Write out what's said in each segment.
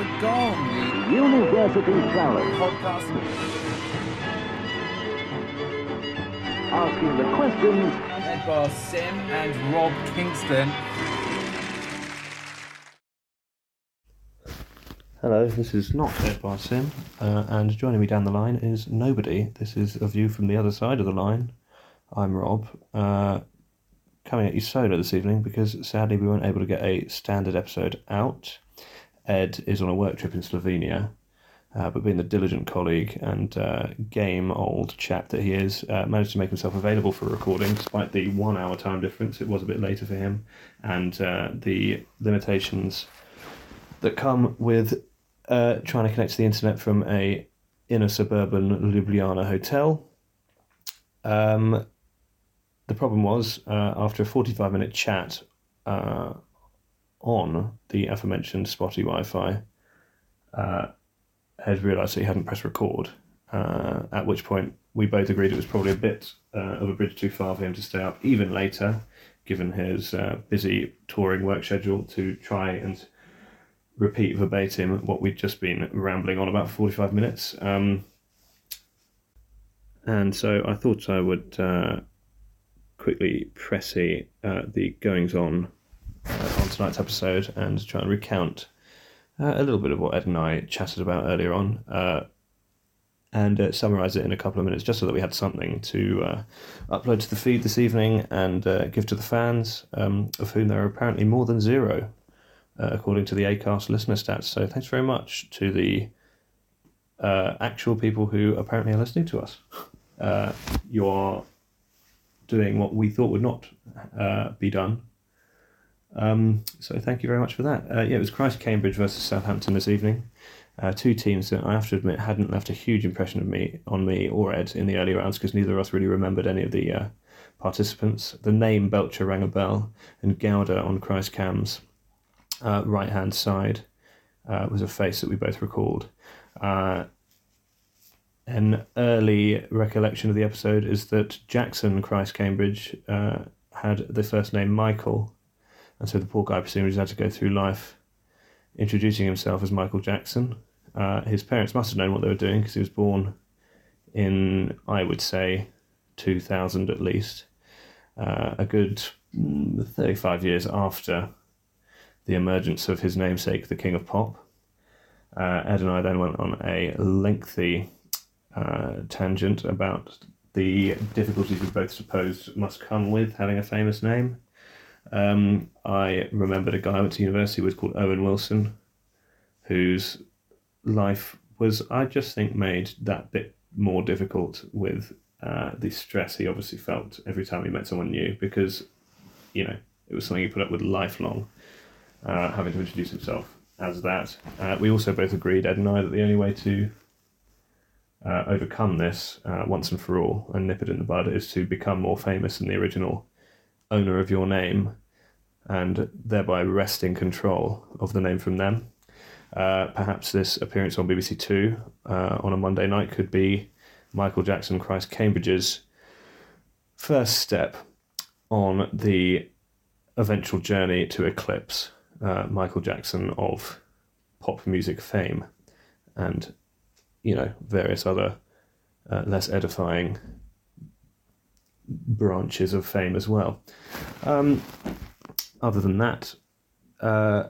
The Gong, University Challenge. the podcast asking the questions led by Sim and Rob Kingston. Hello, this is not Ed by Sim, uh, and joining me down the line is nobody. This is a view from the other side of the line. I'm Rob, uh, coming at you solo this evening because sadly we weren't able to get a standard episode out. Ed is on a work trip in Slovenia, uh, but being the diligent colleague and uh, game old chap that he is, uh, managed to make himself available for recording despite the one hour time difference. It was a bit later for him, and uh, the limitations that come with uh, trying to connect to the internet from a inner suburban Ljubljana hotel. Um, the problem was uh, after a 45 minute chat on the aforementioned spotty Wi-Fi, uh, had realised that he hadn't pressed record. Uh, at which point we both agreed it was probably a bit uh, of a bridge too far for him to stay up even later, given his uh, busy touring work schedule, to try and repeat verbatim what we'd just been rambling on about for 45 minutes. Um, and so I thought I would uh, quickly pressy uh, the goings on uh, on tonight's episode and try and recount uh, a little bit of what Ed and I chatted about earlier on. Uh, and uh, summarize it in a couple of minutes, just so that we had something to uh, upload to the feed this evening and uh, give to the fans, um, of whom there are apparently more than zero according to the Acast listener stats. So thanks very much to the actual people who apparently are listening to us. You are doing what we thought would not be done. Um, so thank you very much for that. Uh, yeah, it was Christ's Cambridge versus Southampton this evening. Uh, two teams that I have to admit hadn't left a huge impression of me on me or Ed in the early rounds because neither of us really remembered any of the uh, participants. The name Belcher rang a bell, and Gouda on Christ Cam's uh, right hand side uh, was a face that we both recalled. Uh, an early recollection of the episode is that Jackson Christ's Cambridge had the first name Michael, and so the poor guy presumably had to go through life introducing himself as Michael Jackson. Uh, his parents must have known what they were doing because he was born in, I would say, 2000 at least, uh, a good mm, 35 years after the emergence of his namesake, the King of Pop. Uh, Ed and I then went on a lengthy uh, tangent about the difficulties we both supposed must come with having a famous name. Um, I remembered a guy I went to university with called Owen Wilson, whose life was, I just think, made that bit more difficult with uh, the stress he obviously felt every time he met someone new because, you know, it was something he put up with lifelong uh, having to introduce himself as that. Uh, we also both agreed, Ed and I, that the only way to uh, overcome this uh, once and for all and nip it in the bud is to become more famous than the original owner of your name and thereby wresting control of the name from them. Uh, perhaps this appearance on BBC Two uh, on a Monday night could be Michael Jackson Christ Cambridge's first step on the eventual journey to eclipse uh, Michael Jackson of pop music fame and, you know, various other uh, less edifying branches of fame as well. Um, other than that, uh,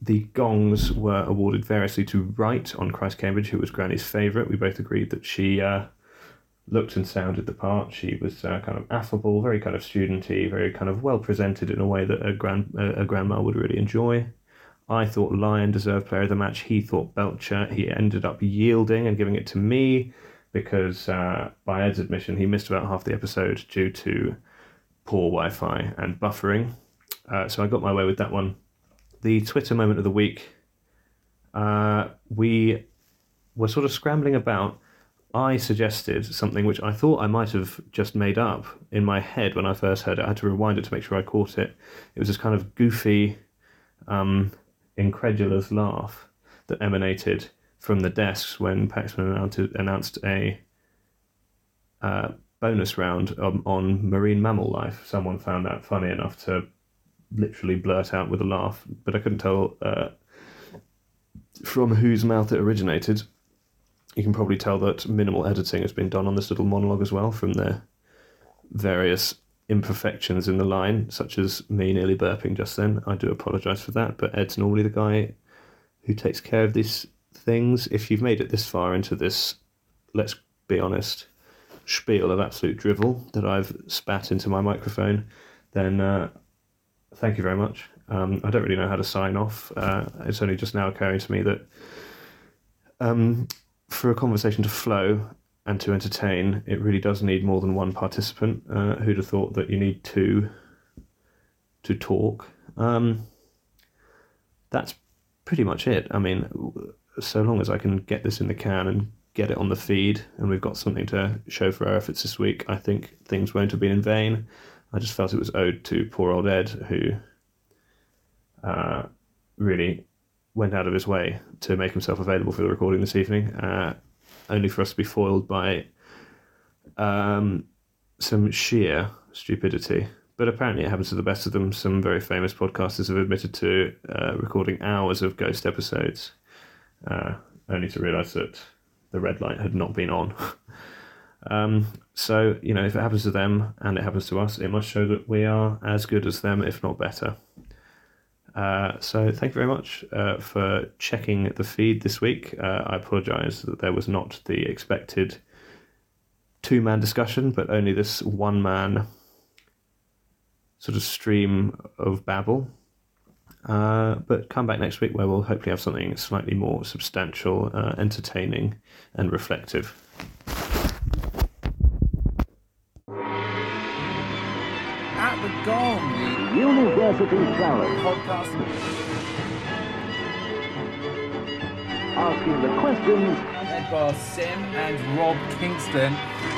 the gongs were awarded variously to Wright on Christ's Cambridge, who was Granny's favourite. We both agreed that she uh, looked and sounded the part. She was uh, kind of affable, very kind of studenty, very kind of well presented in a way that a grand a, a grandma would really enjoy. I thought Lyon deserved player of the match. He thought Belcher. He ended up yielding and giving it to me because, uh, by Ed's admission, he missed about half the episode due to poor Wi-Fi and buffering. Uh, so I got my way with that one. The Twitter moment of the week. Uh, we were sort of scrambling about I suggested something which I thought I might have just made up in my head when I first heard it. I had to rewind it to make sure I caught it. It was this kind of goofy, um, incredulous laugh that emanated from the desks when Paxman announced, a uh, bonus round on, on marine mammal life. Someone found that funny enough to literally blurt out with a laugh, but I couldn't tell uh, from whose mouth it originated, you can probably tell that minimal editing has been done on this little monologue as well from the various imperfections in the line, such as me nearly burping just then. I do apologise for that, but Ed's normally the guy who takes care of these things. If you've made it this far into this, let's be honest, spiel of absolute drivel that I've spat into my microphone, then uh, thank you very much. Um, I don't really know how to sign off. Uh, it's only just now occurring to me that um, for a conversation to flow and to entertain, it really does need more than one participant. Uh, who'd have thought that you need two to talk? Um, that's pretty much it. I mean, so long as I can get this in the can and get it on the feed, and we've got something to show for our efforts this week, I think things won't have been in vain. I just felt it was owed to poor old Ed, who uh, really went out of his way to make himself available for the recording this evening, uh, only for us to be foiled by um, some sheer stupidity. But apparently, it happens to the best of them. Some very famous podcasters have admitted to uh, recording hours of ghost episodes, uh, only to realise that the red light had not been on. um, so, you know, if it happens to them and it happens to us, it must show that we are as good as them, if not better. Uh, so, thank you very much uh, for checking the feed this week. Uh, I apologise that there was not the expected two man discussion, but only this one man sort of stream of babble. Uh, but come back next week where we'll hopefully have something slightly more substantial, uh, entertaining, and reflective. At the Gong, University Challenge. podcast. Asking the questions Ed Bar Sim and Rob Kingston.